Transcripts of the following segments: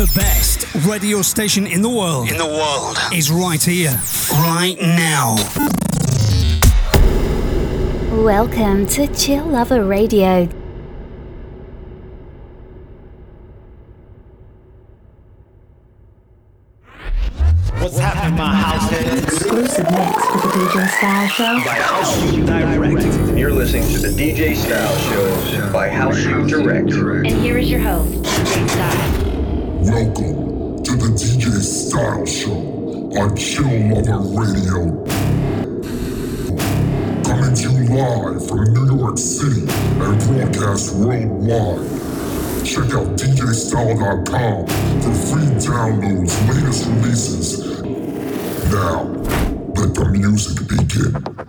The best radio station in the world. In the world. Is right here. Right now. Welcome to Chill Lover Radio. What's happening, my house? Exclusive mix for the DJ Style Show. By House You Direct. You're listening to the DJ Style Show by House You Direct. And here is your host, DJ Style. Welcome to the DJ Style Show on Chill Lover Radio. Coming to you live from New York City and broadcast worldwide. Check out DJStyle.com for free downloads, latest releases. Now, let the music begin.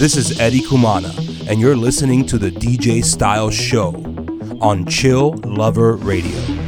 This is Eddie Kumana, and you're listening to the DJ Style Show on Chill Lover Radio.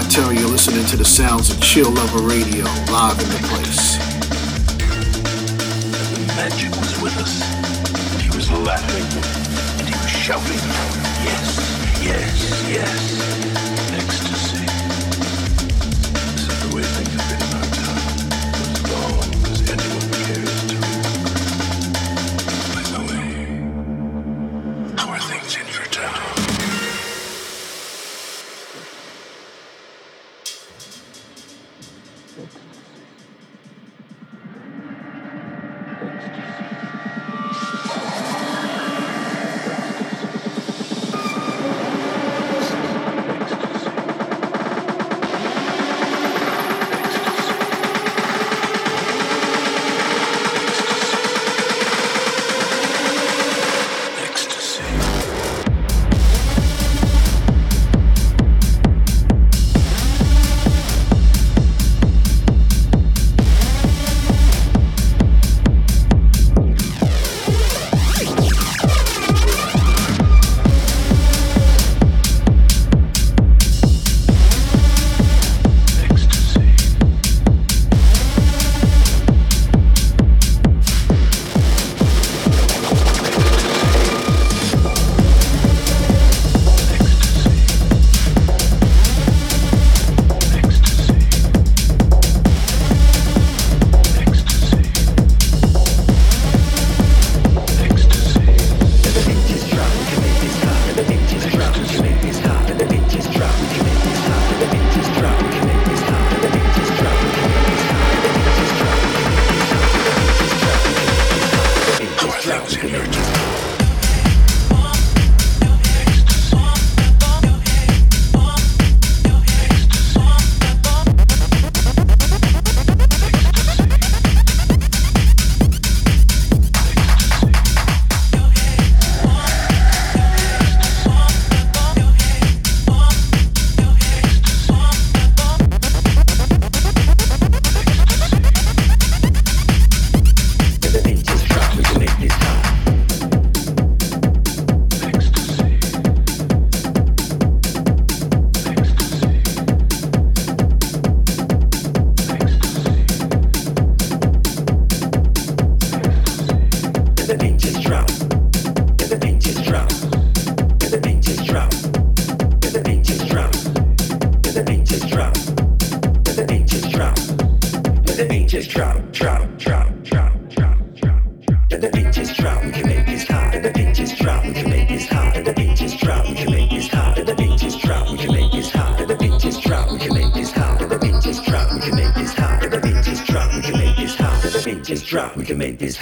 I tell you, listening to the sounds of Chill Lover Radio, live in the place. Magic was with us. He was laughing and he was shouting, yes, yes, yes.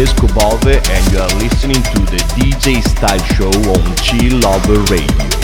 Francesco Bove and you are listening to the DJ Style Show on Chill Lover Radio.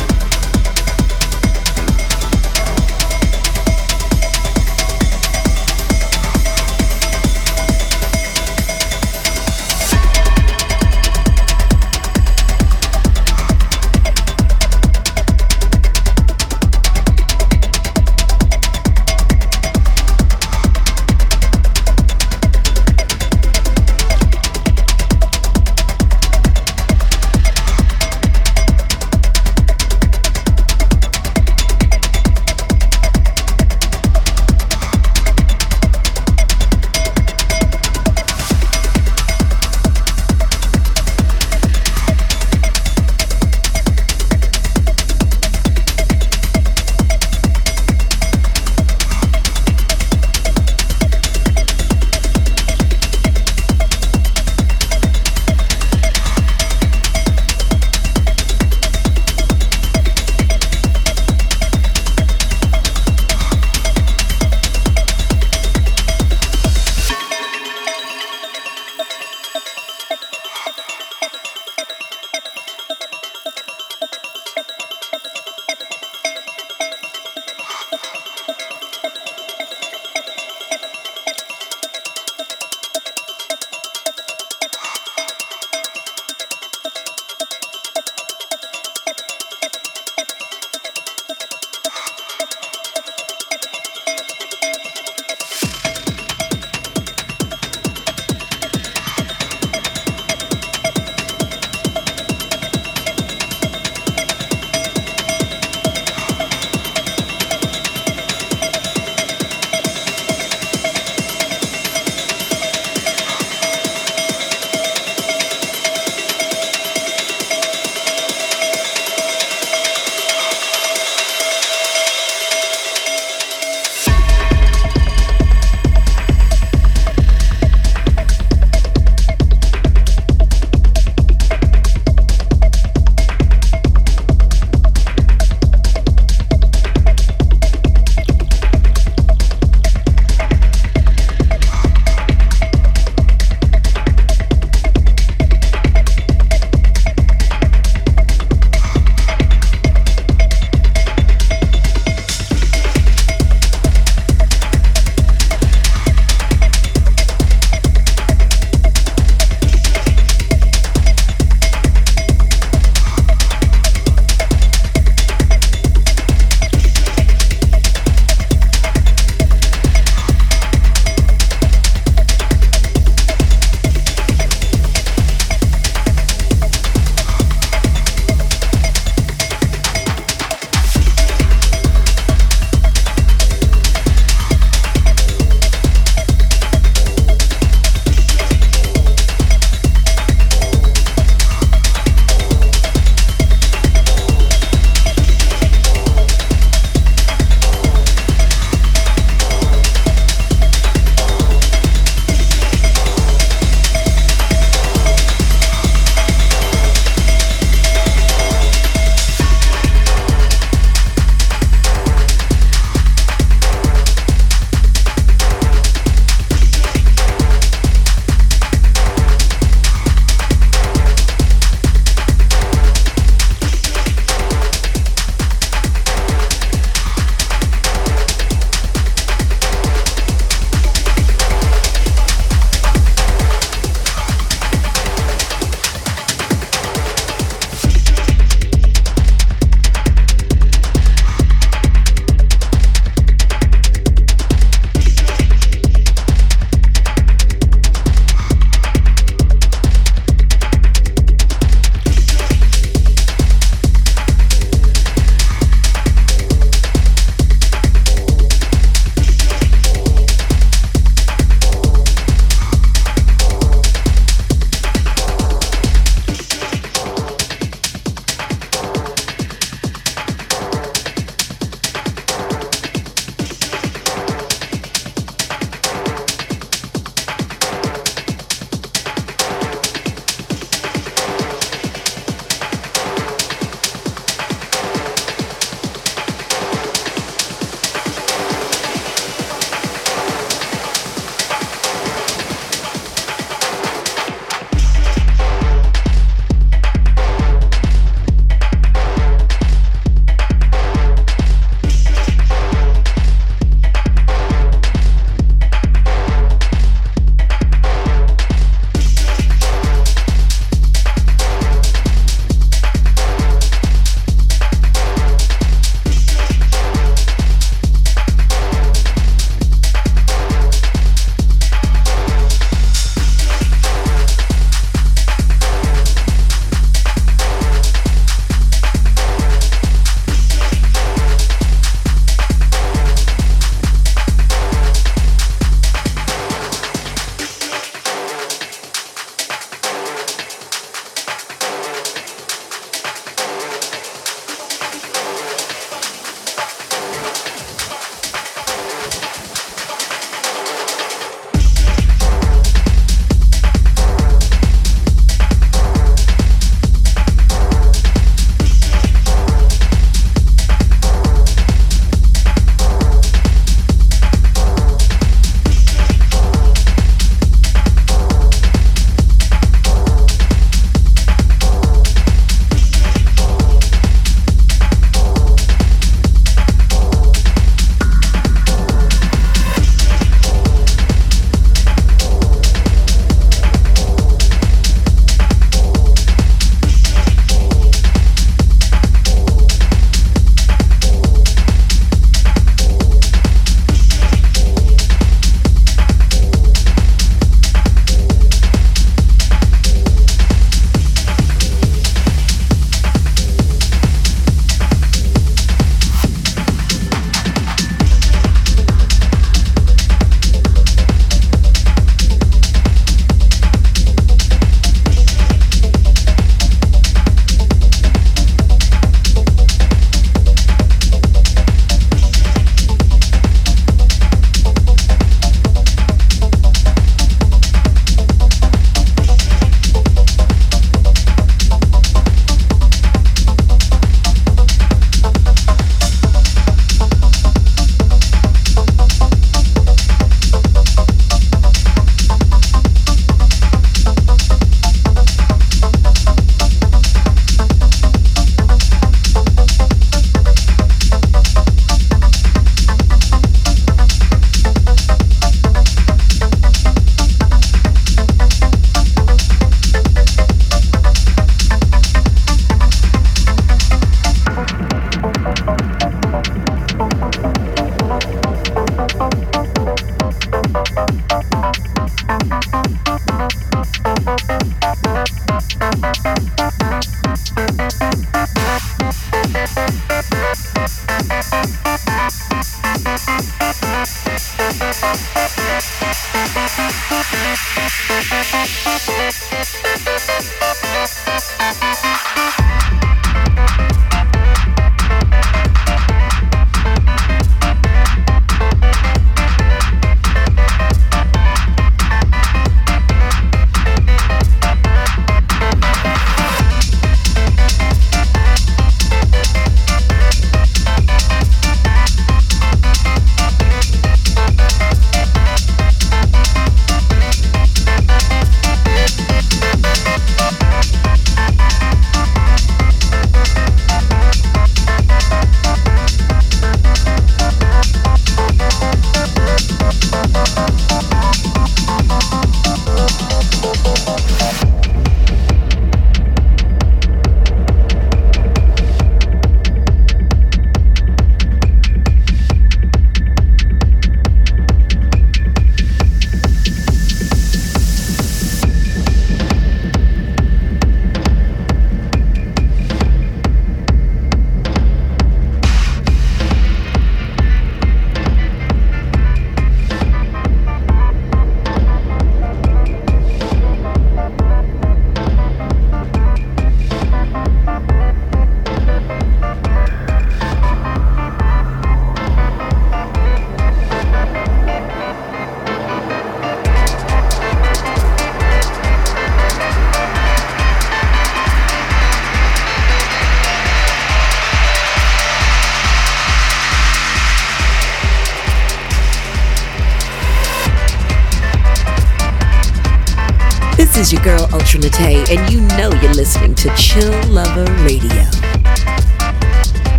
This is your girl Ultra Naté, and you know you're listening to Chill Lover Radio.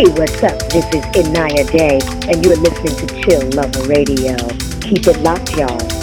Hey, what's up? This is Inaya Day, and you're listening to Chill Lover Radio. Keep it locked, y'all.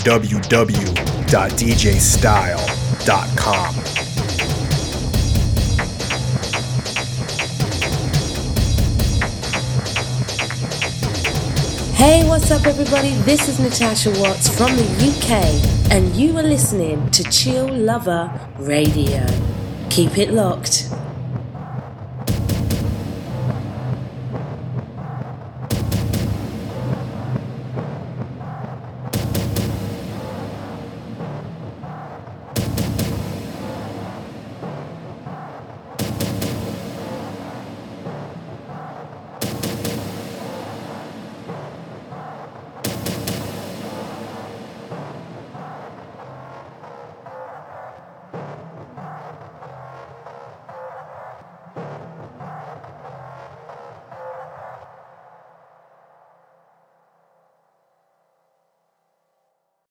www.djstyle.com. Hey, what's up, everybody? This is Natasha Watts from the UK, and you are listening to Chill Lover Radio. Keep it locked.